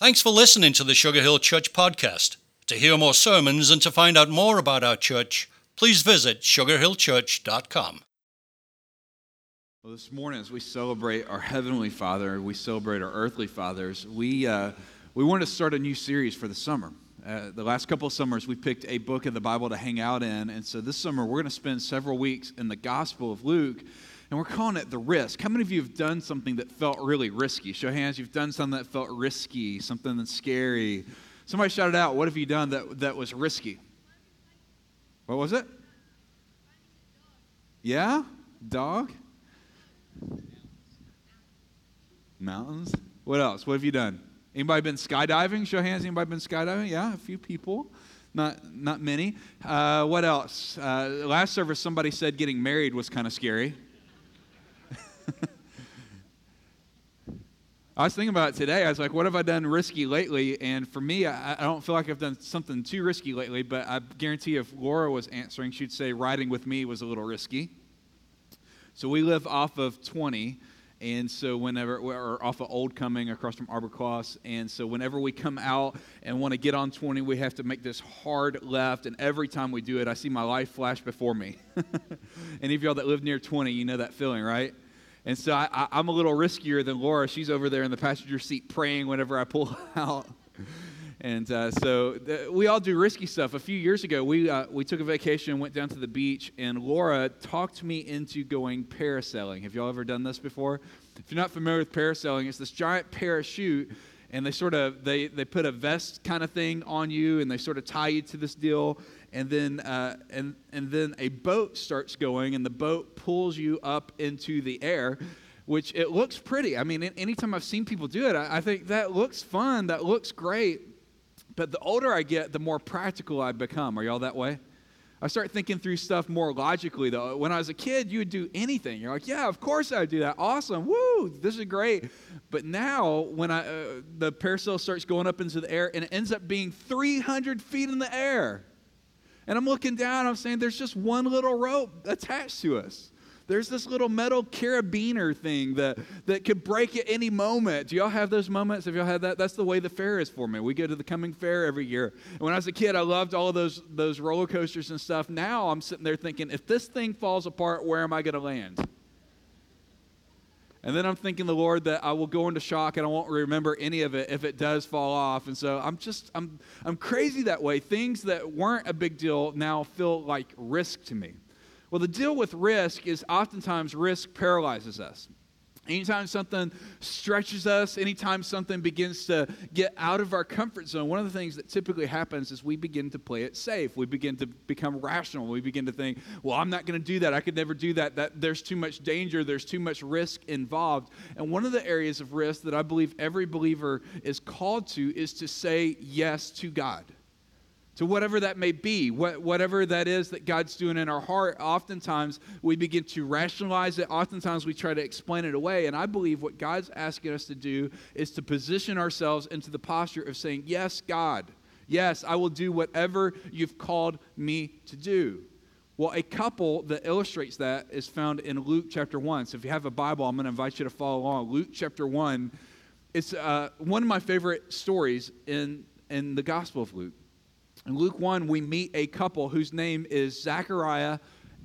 Thanks for listening to the Sugar Hill Church podcast. To hear more sermons and to find out more about our church, please visit sugarhillchurch.com. Well, this morning, as we celebrate our Heavenly Father, we celebrate our earthly fathers, we, uh, we want to start a new series for the summer. Uh, the last couple of summers, we picked a book of the Bible to hang out in. And so this summer, we're going to spend several weeks in the Gospel of Luke and we're calling it the risk. How many of you have done something that felt really risky? Show hands, you've done something that felt risky, something that's scary. Somebody shouted out, What have you done that, that was risky? What was it? Yeah? Dog? Mountains? What else? What have you done? Anybody been skydiving? Show hands. Anybody been skydiving? Yeah, a few people. Not, not many. Uh, what else? Uh, last service, somebody said getting married was kind of scary. I was thinking about it today. I was like, what have I done risky lately? And for me, I, I, don't feel like I've done something too risky lately, but I guarantee if Laura was answering, she'd say riding with me was a little risky. So we live off of 20. And so whenever we're off of Old Cumming across from Arborcross, and so whenever we come out and want to get on 20, we have to make this hard left. And every time we do it, I see my life flash before me. Any of y'all that live near 20, you know that feeling, right? And so I, am a little riskier than Laura. She's over there in the passenger seat praying whenever I pull out. And uh, so the, we all do risky stuff. A few years ago, we, uh, we took a vacation, went down to the beach, and Laura talked me into going parasailing. Have y'all ever done this before? If you're not familiar with parasailing, it's this giant parachute, and they sort of they, they put a vest kind of thing on you, and they sort of tie you to this deal, and then uh, and and then a boat starts going, and the boat pulls you up into the air which it looks pretty. I mean, anytime I've seen people do it, I, think that looks fun, that looks great. But the older I get, the more practical I become. Are y'all that way? I start thinking through stuff more logically, though. When I was a kid, you would do anything. You're like, yeah, of course I would do that. Awesome. Woo, this is great. But now, when I, uh, the parasail starts going up into the air and it ends up being 300 feet in the air. And I'm looking down, I'm saying, there's just one little rope attached to us. There's this little metal carabiner thing that, that could break at any moment. Do y'all have those moments? Have y'all had that? That's the way the fair is for me. We go to the Cumming fair every year. And when I was a kid, I loved all those, those roller coasters and stuff. Now I'm sitting there thinking, if this thing falls apart, where am I going to land? And then I'm thinking the Lord that I will go into shock and I won't remember any of it if it does fall off. And so I'm just I'm I'm crazy that way. Things that weren't a big deal now feel like risk to me. Well, the deal with risk is oftentimes risk paralyzes us. Anytime something stretches us, anytime something begins to get out of our comfort zone, one of the things that typically happens is we begin to play it safe. We begin to become rational. We begin to think, well, I'm not going to do that. I could never do that. that. There's too much danger. There's too much risk involved. And one of the areas of risk that I believe every believer is called to is to say yes to God to whatever that may be, whatever that is that God's doing in our heart. Oftentimes, we begin to rationalize it. Oftentimes, we try to explain it away. And I believe what God's asking us to do is to position ourselves into the posture of saying, Yes, God, yes, I will do whatever you've called me to do. Well, a couple that illustrates that is found in Luke chapter 1. So if you have a Bible, I'm going to invite you to follow along. Luke chapter 1. It's uh, one of my favorite stories in, in the Gospel of Luke. In Luke 1, we meet a couple whose name is Zachariah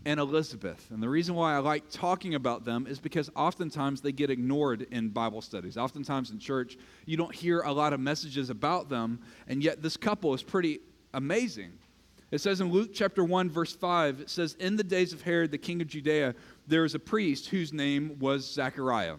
and Elizabeth. And the reason why I like talking about them is because oftentimes they get ignored in Bible studies. Oftentimes in church, you don't hear a lot of messages about them, and yet this couple is pretty amazing. It says in Luke chapter 1, verse 5, it says, In the days of Herod, the king of Judea, there was a priest whose name was Zachariah.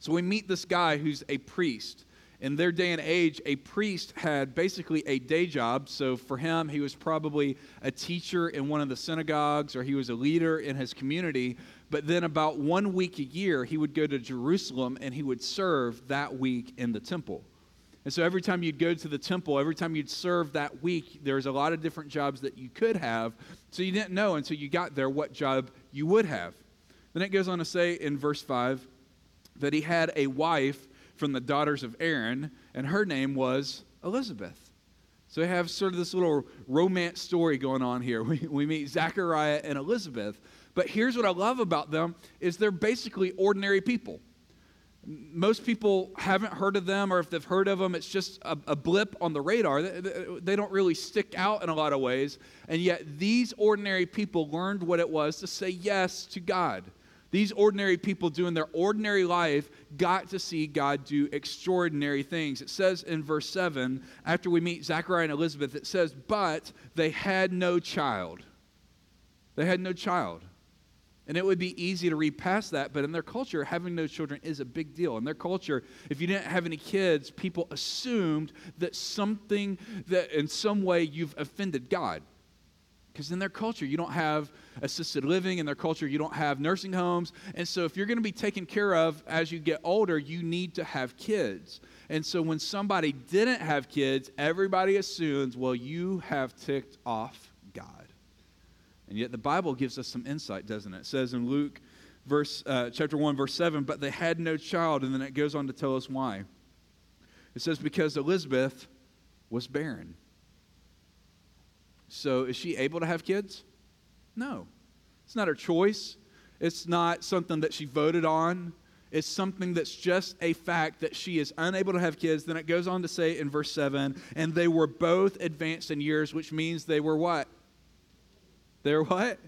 So we meet this guy who's a priest in their day and age, a priest had basically a day job. So for him, he was probably a teacher in one of the synagogues or he was a leader in his community. But then, about one week a year, he would go to Jerusalem and he would serve that week in the temple. And so every time you'd go to the temple, every time you'd serve that week, there's a lot of different jobs that you could have. So you didn't know until you got there what job you would have. Then it goes on to say in verse 5 that he had a wife from the daughters of Aaron, and her name was Elizabeth. So we have sort of this little romance story going on here. We, we meet Zachariah and Elizabeth. But here's what I love about them is they're basically ordinary people. most people haven't heard of them, or if they've heard of them, it's just a, a, blip on the radar. They, they don't really stick out in a lot of ways. And yet, these ordinary people learned what it was to say yes to God. These ordinary people doing their ordinary life got to see God do extraordinary things. It says in verse 7, after we meet Zachariah and Elizabeth, it says, But they had no child. They had no child. And it would be easy to read past that, but in their culture, having no children is a big deal. In their culture, if you didn't have any kids, people assumed that something, that in some way you've offended God. Because in their culture, you don't have assisted living. In their culture, you don't have nursing homes. And so, if you're going to be taken care of as you get older, you need to have kids. And so, when somebody didn't have kids, everybody assumes, well, you have ticked off God. And yet the Bible gives us some insight, doesn't it? It says in Luke verse uh, chapter 1 verse 7, but they had no child and then it goes on to tell us why. It says because Elizabeth was barren. So is she able to have kids? No. It's not her choice. It's not something that she voted on. It's something that's just a fact that she is unable to have kids. Then it goes on to say in verse 7 and they were both advanced in years, which means they were what? They're what?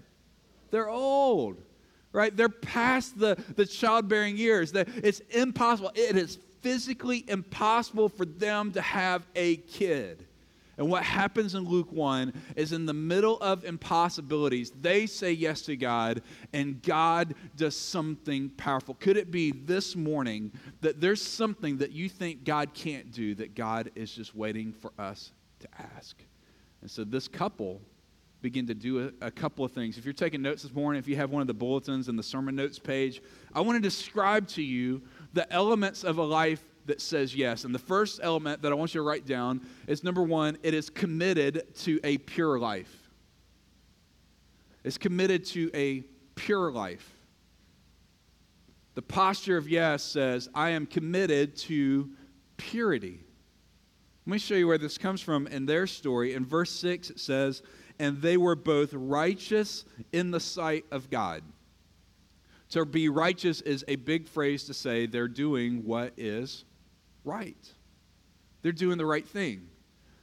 They're old, right? They're past the, the childbearing years. It's impossible. It is physically impossible for them to have a kid. And what happens in Luke 1 is in the middle of impossibilities, they say yes to God, and God does something powerful. Could it be this morning that there's something that you think God can't do that God is just waiting for us to ask? And so this couple begin to do a, a, couple of things. If you're taking notes this morning, if you have one of the bulletins in the sermon notes page, I want to describe to you the elements of a life that says yes. And the first element that I want you to write down is number one, it is committed to a pure life. It's committed to a pure life. The posture of yes says, I am committed to purity. Let me show you where this comes from in their story. In verse 6, it says, and they were both righteous in the sight of God. To be righteous is a big phrase to say they're doing what is right. They're doing the right thing.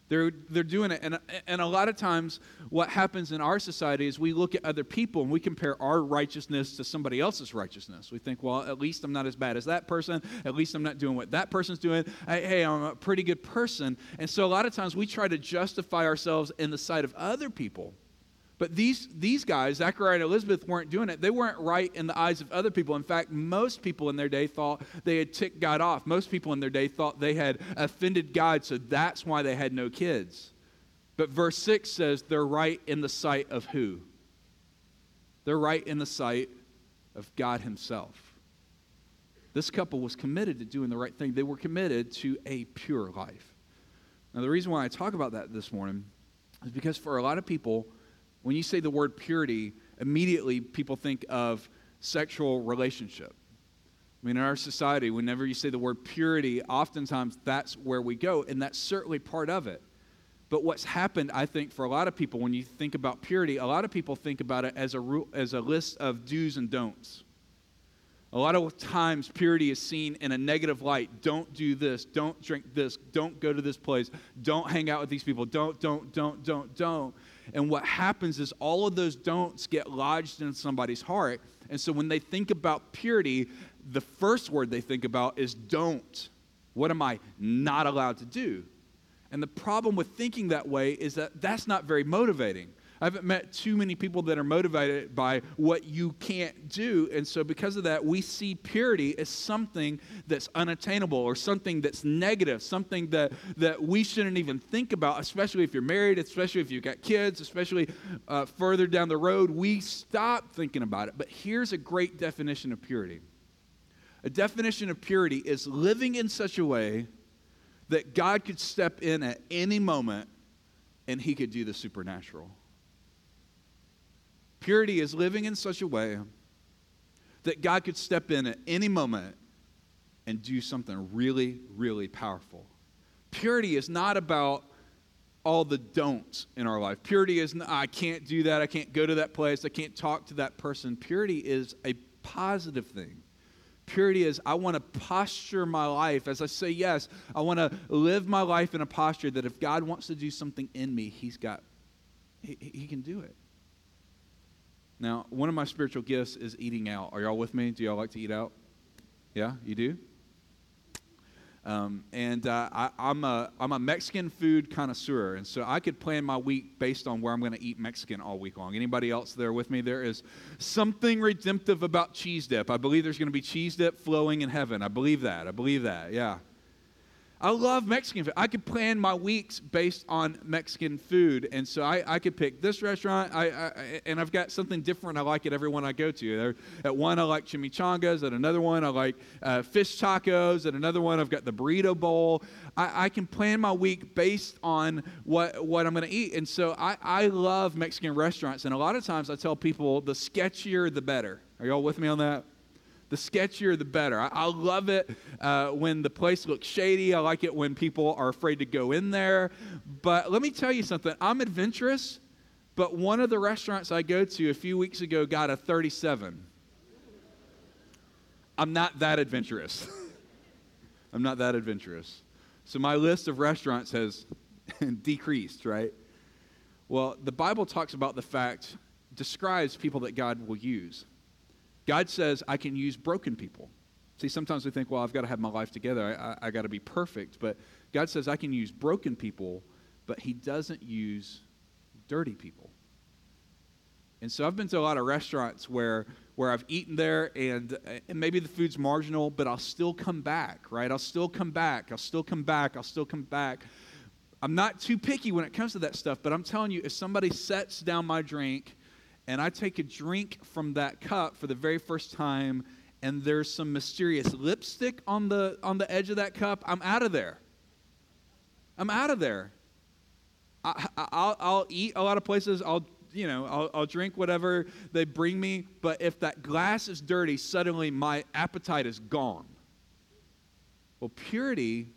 They're, they're doing it. And, and a lot of times, what happens in our society is we look at other people and we compare our righteousness to somebody else's righteousness. We think, well, at least I'm not as bad as that person. At least I'm not doing what that person's doing. Hey, I'm a pretty good person. And so a lot of times we try to justify ourselves in the sight of other people. But these, these guys, Zachariah and Elizabeth, weren't doing it. They weren't right in the eyes of other people. In fact, most people in their day thought they had ticked God off. Most people in their day thought they had offended God, so that's why they had no kids. But verse 6 says they're right in the sight of who? They're right in the sight of God Himself. This couple was committed to doing the right thing, they were committed to a pure life. Now, the reason why I talk about that this morning is because for a lot of people, when you say the word purity, immediately people think of sexual relationship. I mean, in our society, whenever you say the word purity, oftentimes that's where we go, and that's certainly part of it. But what's happened, I think, for a lot of people, when you think about purity, a lot of people think about it as a, as a list of do's and don'ts. A lot of times, purity is seen in a negative light. Don't do this. Don't drink this. Don't go to this place. Don't hang out with these people. Don't, don't, don't, don't, don't. And what happens is all of those don'ts get lodged in somebody's heart. And so when they think about purity, the first word they think about is don't. What am I not allowed to do? And the problem with thinking that way is that that's not very motivating. I haven't met too many people that are motivated by what you can't do. And so, because of that, we see purity as something that's unattainable or something that's negative, something that, that we shouldn't even think about, especially if you're married, especially if you've got kids, especially uh, further down the road. We stop thinking about it. But here's a great definition of purity a definition of purity is living in such a way that God could step in at any moment and he could do the supernatural. Purity is living in such a way that God could step in at any moment and do something really, really powerful. Purity is not about all the don'ts in our life. Purity is, not, I can't do that. I can't go to that place. I can't talk to that person. Purity is a positive thing. Purity is I want to posture my life. As I say yes, I want to live my life in a posture that if God wants to do something in me, He's got, He, he can do it. Now, one of my spiritual gifts is eating out. Are y'all with me? Do y'all like to eat out? Yeah, you do? Um, and uh, I, am a, I'm a Mexican food connoisseur, and so I could plan my week based on where I'm going to eat Mexican all week long. Anybody else there with me? There is something redemptive about cheese dip. I believe there's going to be cheese dip flowing in heaven. I believe that. I believe that. Yeah. I love Mexican food. I could plan my weeks based on Mexican food, and so I, I could pick this restaurant. I, I, and I've got something different. I like at every one I go to. At one, I like chimichangas. At another one, I like uh, fish tacos. At another one, I've got the burrito bowl. I, I can plan my week based on what what I'm going to eat, and so I, I love Mexican restaurants. And a lot of times, I tell people the sketchier the better. Are y'all with me on that? The sketchier the better. I, I love it uh, when the place looks shady. I like it when people are afraid to go in there. But let me tell you something I'm adventurous, but one of the restaurants I go to a few weeks ago got a 37. I'm not that adventurous. I'm not that adventurous. So my list of restaurants has decreased, right? Well, the Bible talks about the fact, describes people that God will use. God says, I can use broken people. See, sometimes we think, well, I've got to have my life together. I, I, I got to be perfect. But God says, I can use broken people, but He doesn't use dirty people. And so I've been to a lot of restaurants where, where I've eaten there and, and maybe the food's marginal, but I'll still come back, right? I'll still come back. I'll still come back. I'll still come back. I'm not too picky when it comes to that stuff, but I'm telling you, if somebody sets down my drink and I take a drink from that cup for the very first time, and there's some mysterious lipstick on the on the edge of that cup, I'm out of there. I'm out of there. I, will I'll eat a lot of places. I'll you know I'll, I'll drink whatever they bring me. But if that glass is dirty, suddenly my appetite is gone. Well, purity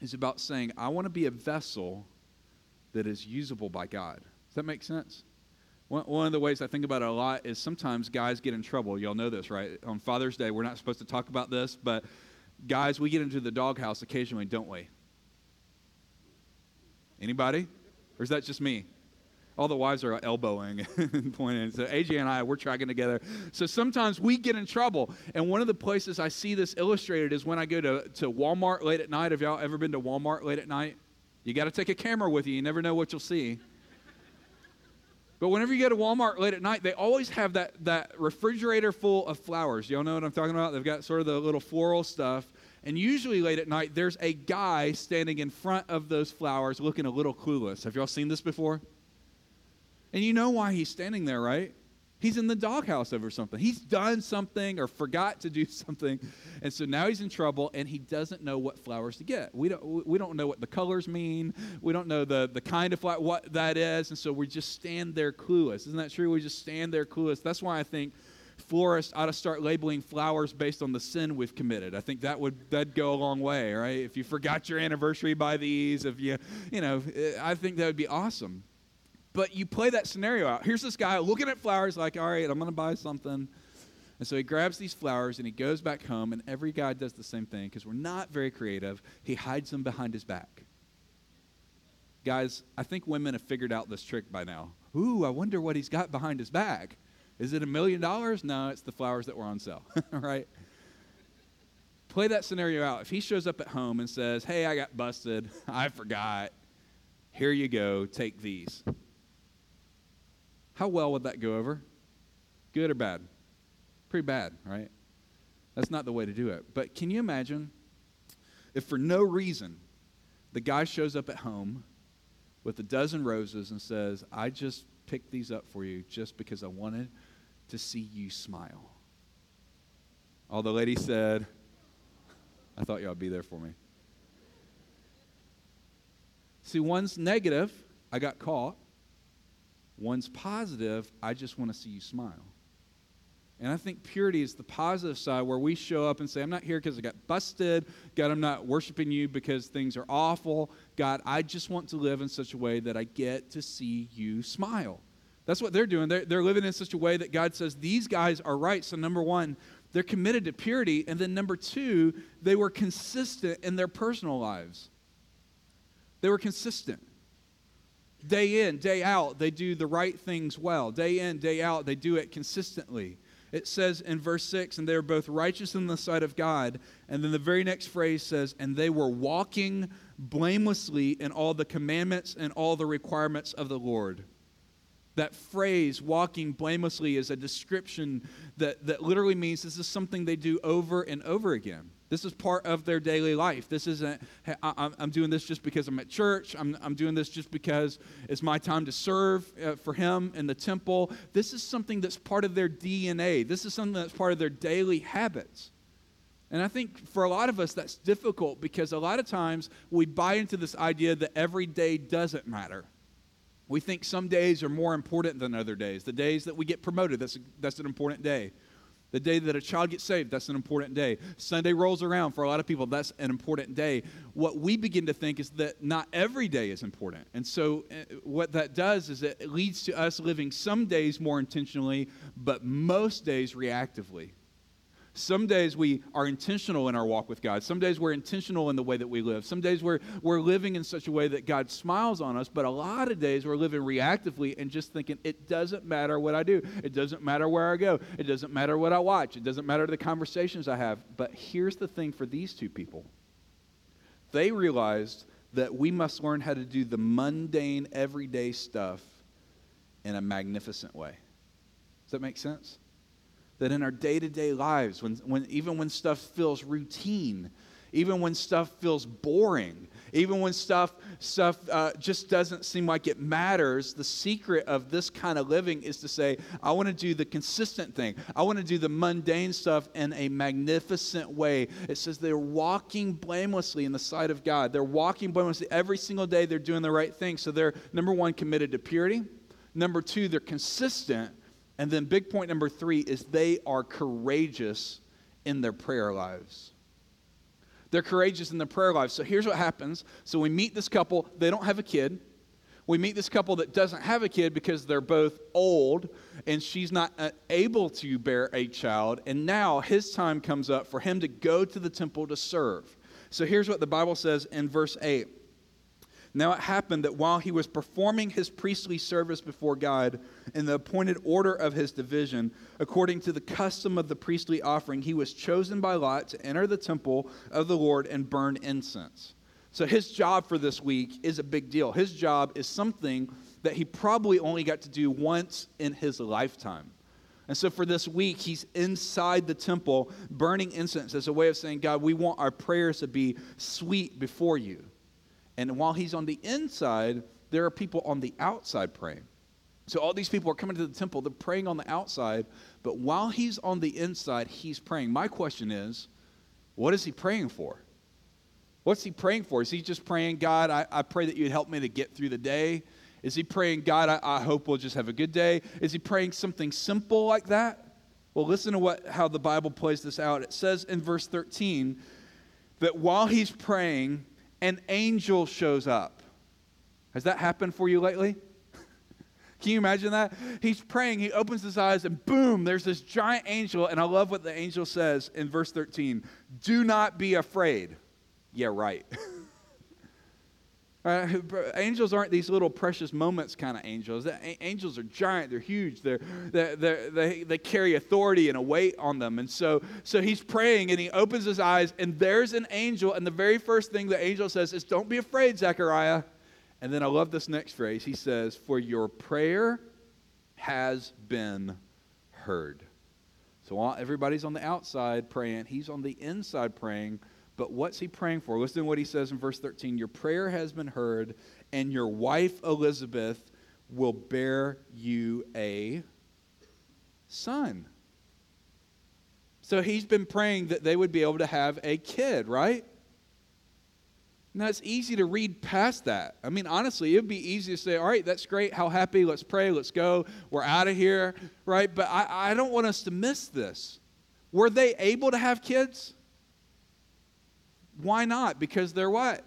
is about saying I want to be a vessel that is usable by God. Does that make sense? One, of the ways I think about it a lot is sometimes guys get in trouble. Y'all know this, right? On Father's Day, we're not supposed to talk about this, but guys, we get into the doghouse occasionally, don't we? Anybody? Or is that just me? All the wives are elbowing and pointing. So AJ and I, we're tracking together. So sometimes we get in trouble. And one of the places I see this illustrated is when I go to, to Walmart late at night. Have y'all ever been to Walmart late at night? You got to take a camera with you. You never know what you'll see. But whenever you go to Walmart late at night, they always have that, that refrigerator full of flowers. Y'all know what I'm talking about? They've got sort of the little floral stuff. And usually late at night, there's a guy standing in front of those flowers looking a little clueless. Have y'all seen this before? And you know why he's standing there, right? He's in the doghouse over something. He's done something or forgot to do something. And so now he's in trouble and he doesn't know what flowers to get. We don't, we don't know what the colors mean. We don't know the, the kind of flower, what that is. And so we just stand there clueless. Isn't that true? We just stand there clueless. That's why I think florists ought to start labeling flowers based on the sin we've committed. I think that would that'd go a long way, right? If you forgot your anniversary by these, if you, you know, I think that would be awesome. But you play that scenario out. Here's this guy looking at flowers, like, all right, I'm going to buy something. And so he grabs these flowers and he goes back home, and every guy does the same thing because we're not very creative. He hides them behind his back. Guys, I think women have figured out this trick by now. Ooh, I wonder what he's got behind his back. Is it a million dollars? No, it's the flowers that were on sale, right? Play that scenario out. If he shows up at home and says, Hey, I got busted, I forgot, here you go, take these. How well would that go over? Good or bad? Pretty bad, right? That's not the way to do it. But can you imagine if for no reason the guy shows up at home with a dozen roses and says, I just picked these up for you just because I wanted to see you smile? All the lady said, I thought y'all would be there for me. See, one's negative, I got caught. One's positive, I just want to see you smile. And I think purity is the positive side where we show up and say, I'm not here because I got busted. God, I'm not worshiping you because things are awful. God, I just want to live in such a way that I get to see you smile. That's what they're doing. They're, they're living in such a way that God says, these guys are right. So, number one, they're committed to purity. And then number two, they were consistent in their personal lives. They were consistent. Day in, day out, they do the right things well. Day in, day out, they do it consistently. It says in verse 6, and they were both righteous in the sight of God. And then the very next phrase says, and they were walking blamelessly in all the commandments and all the requirements of the Lord. That phrase, walking blamelessly, is a description that, that literally means this is something they do over and over again. This is part of their daily life. This isn't, hey, I, am doing this just because I'm at church. I'm, I'm doing this just because it's my time to serve uh, for Him in the temple. This is something that's part of their DNA. This is something that's part of their daily habits. And I think for a lot of us, that's difficult because a lot of times we buy into this idea that every day doesn't matter. We think some days are more important than other days. The days that we get promoted, that's, a, that's an important day. The day that a child gets saved, that's an important day. Sunday rolls around for a lot of people, that's an important day. What we begin to think is that not every day is important. And so, uh, what that does is it leads to us living some days more intentionally, but most days reactively. Some days we are intentional in our walk with God. Some days we're intentional in the way that we live. Some days we're, we're living in such a way that God smiles on us, but a lot of days we're living reactively and just thinking, it doesn't matter what I do. It doesn't matter where I go. It doesn't matter what I watch. It doesn't matter the conversations I have. But here's the thing for these two people they realized that we must learn how to do the mundane, everyday stuff in a magnificent way. Does that make sense? That in our day to day lives, when, when, even when stuff feels routine, even when stuff feels boring, even when stuff, stuff uh, just doesn't seem like it matters, the secret of this kind of living is to say, I want to do the consistent thing. I want to do the mundane stuff in a magnificent way. It says they're walking blamelessly in the sight of God. They're walking blamelessly every single day. They're doing the right thing. So they're, number one, committed to purity. Number two, they're consistent and then, big point number three is they are courageous in their prayer lives. They're courageous in their prayer lives. So here's what happens. So we meet this couple, they don't have a kid. We meet this couple that doesn't have a kid because they're both old and she's not uh, able to bear a child. And now his time comes up for him to go to the temple to serve. So here's what the Bible says in verse 8. Now it happened that while he was performing his priestly service before God in the appointed order of his division, according to the custom of the priestly offering, he was chosen by Lot to enter the temple of the Lord and burn incense. So his job for this week is a big deal. His job is something that he probably only got to do once in his lifetime. And so for this week, he's inside the temple burning incense as a way of saying, God, we want our prayers to be sweet before you. And while he's on the inside, there are people on the outside praying. So all these people are coming to the temple, they're praying on the outside, but while he's on the inside, he's praying. My question is, what is he praying for? What's he praying for? Is he just praying, God, I, I pray that you'd help me to get through the day? Is he praying, God, I, I hope we'll just have a good day? Is he praying something simple like that? Well, listen to what how the Bible plays this out. It says in verse 13 that while he's praying, an angel shows up. Has that happened for you lately? Can you imagine that? He's praying, he opens his eyes, and boom, there's this giant angel. And I love what the angel says in verse 13 Do not be afraid. Yeah, right. Uh, angels aren't these little precious moments kind of angels. angels are giant. They're huge. They're, they're, they're, they they carry authority and a weight on them. And so, so he's praying and he opens his eyes and there's an angel. And the very first thing the angel says is, Don't be afraid, Zechariah. And then I love this next phrase. He says, For your prayer has been heard. So while everybody's on the outside praying, he's on the inside praying but what's he praying for? Listen to what he says in verse 13 Your prayer has been heard, and your wife Elizabeth will bear you a son. So he's been praying that they would be able to have a kid, right? Now it's easy to read past that. I mean, honestly, it would be easy to say, all right, that's great. How happy. Let's pray. Let's go. We're out of here, right? But I, I don't want us to miss this. Were they able to have kids? Why not? Because they're what?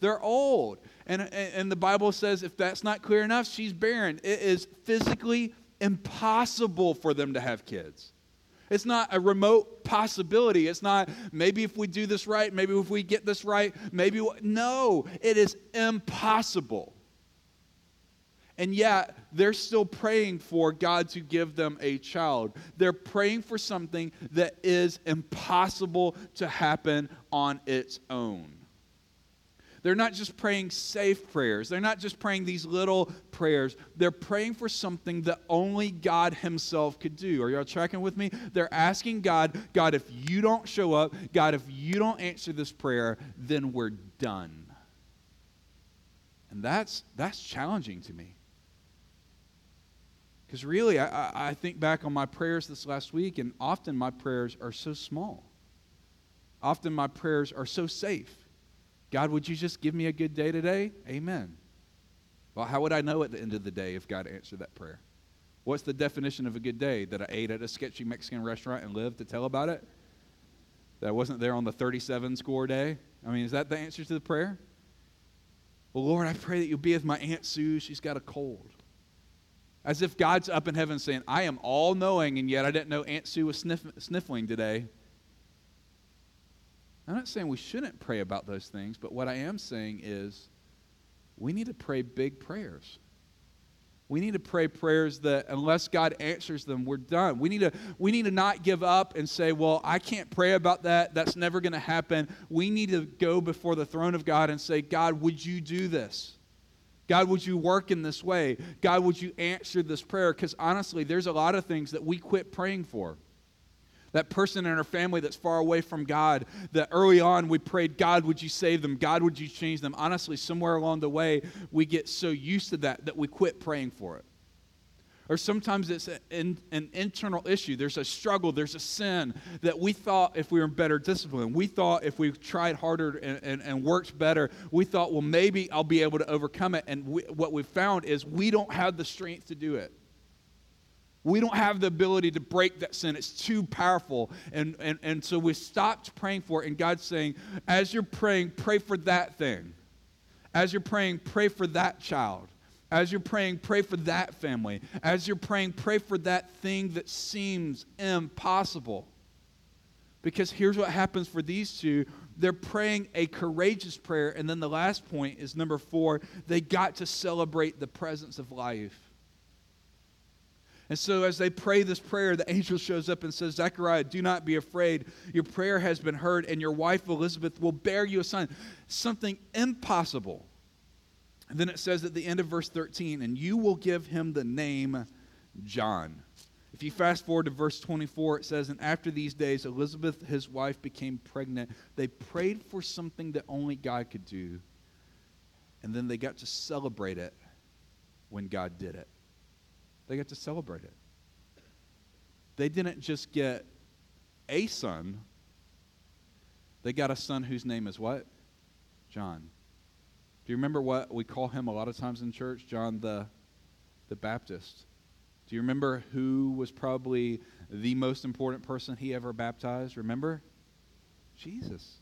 They're old. And, and the Bible says if that's not clear enough, she's barren. It is physically impossible for them to have kids. It's not a remote possibility. It's not maybe if we do this right, maybe if we get this right, maybe. No, it is impossible. And yet, they're still praying for God to give them a child. They're praying for something that is impossible to happen on its own. They're not just praying safe prayers. They're not just praying these little prayers. They're praying for something that only God Himself could do. Are y'all tracking with me? They're asking God, God, if you don't show up, God, if you don't answer this prayer, then we're done. And that's, that's challenging to me. Because really, I, I think back on my prayers this last week, and often my prayers are so small. Often my prayers are so safe. God, would you just give me a good day today? Amen. Well, how would I know at the end of the day if God answered that prayer? What's the definition of a good day? That I ate at a sketchy Mexican restaurant and lived to tell about it? That I wasn't there on the 37 score day? I mean, is that the answer to the prayer? Well, Lord, I pray that you'll be with my Aunt Sue. She's got a cold. As if God's up in heaven saying, I am all knowing, and yet I didn't know Aunt Sue was sniff- sniffling today. I'm not saying we shouldn't pray about those things, but what I am saying is we need to pray big prayers. We need to pray prayers that unless God answers them, we're done. We need to we need to not give up and say, "Well, I can't pray about that. That's never going to happen." We need to go before the throne of God and say, "God, would you do this?" God, would you work in this way? God, would you answer this prayer? Because honestly, there's a lot of things that we quit praying for. That person in our family that's far away from God, that early on we prayed, God, would you save them? God, would you change them? Honestly, somewhere along the way, we get so used to that that we quit praying for it. Or sometimes it's an, an, internal issue. There's a struggle, there's a sin that we thought if we were in better discipline, we thought if we tried harder and, and, and worked better, we thought, well, maybe I'll be able to overcome it. And we, what we've found is we don't have the strength to do it. We don't have the ability to break that sin. It's too powerful. And, and, and so we stopped praying for it. And God's saying, as you're praying, pray for that thing. As you're praying, pray for that child. As you're praying, pray for that family. As you're praying, pray for that thing that seems impossible. Because here's what happens for these two they're praying a courageous prayer. And then the last point is number four they got to celebrate the presence of life. And so, as they pray this prayer, the angel shows up and says, Zechariah, do not be afraid. Your prayer has been heard, and your wife Elizabeth will bear you a son. Something impossible. And then it says at the end of verse 13, and you will give him the name John. If you fast forward to verse 24, it says, And after these days, Elizabeth, his wife, became pregnant. They prayed for something that only God could do. And then they got to celebrate it when God did it. They got to celebrate it. They didn't just get a son, they got a son whose name is what? John. Do you remember what we call him a lot of times in church? John the, the Baptist. Do you remember who was probably the most important person he ever baptized? Remember? Jesus.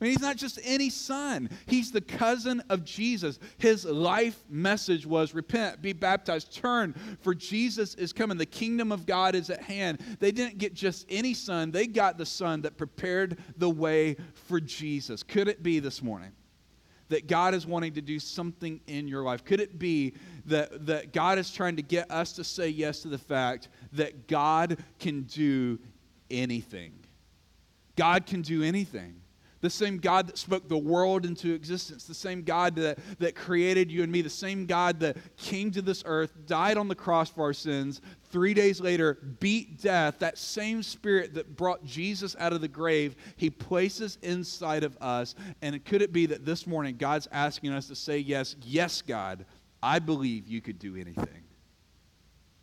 I mean, he's not just any son. He's the cousin of Jesus. His life message was repent, be baptized, turn, for Jesus is coming. The kingdom of God is at hand. They didn't get just any son, they got the son that prepared the way for Jesus. Could it be this morning? That God is wanting to do something in your life? Could it be that, that God is trying to get us to say yes to the fact that God can do anything? God can do anything. The same God that spoke the world into existence, the same God that, that created you and me, the same God that came to this earth, died on the cross for our sins, three days later beat death, that same spirit that brought Jesus out of the grave, he places inside of us. And could it be that this morning God's asking us to say yes, yes, God, I believe you could do anything.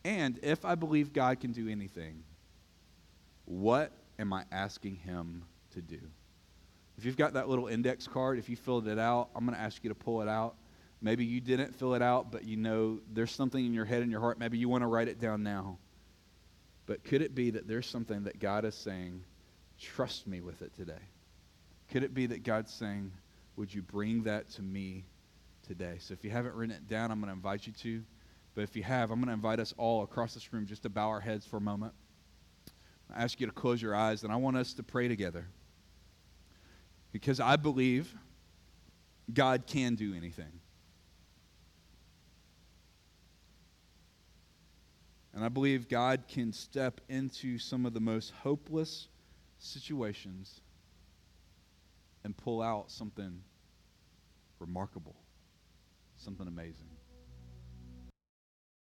And if I believe God can do anything, what am I asking him to do? If you've got that little index card, if you filled it out, I'm going to ask you to pull it out. Maybe you didn't fill it out, but you know there's something in your head and your heart. Maybe you want to write it down now. But could it be that there's something that God is saying, trust me with it today? Could it be that God's saying, would you bring that to me today? So if you haven't written it down, I'm going to invite you to. But if you have, I'm going to invite us all across this room just to bow our heads for a moment. I ask you to close your eyes, and I want us to pray together. Because I believe God can do anything. And I believe God can step into some of the most hopeless situations and pull out something remarkable, something amazing.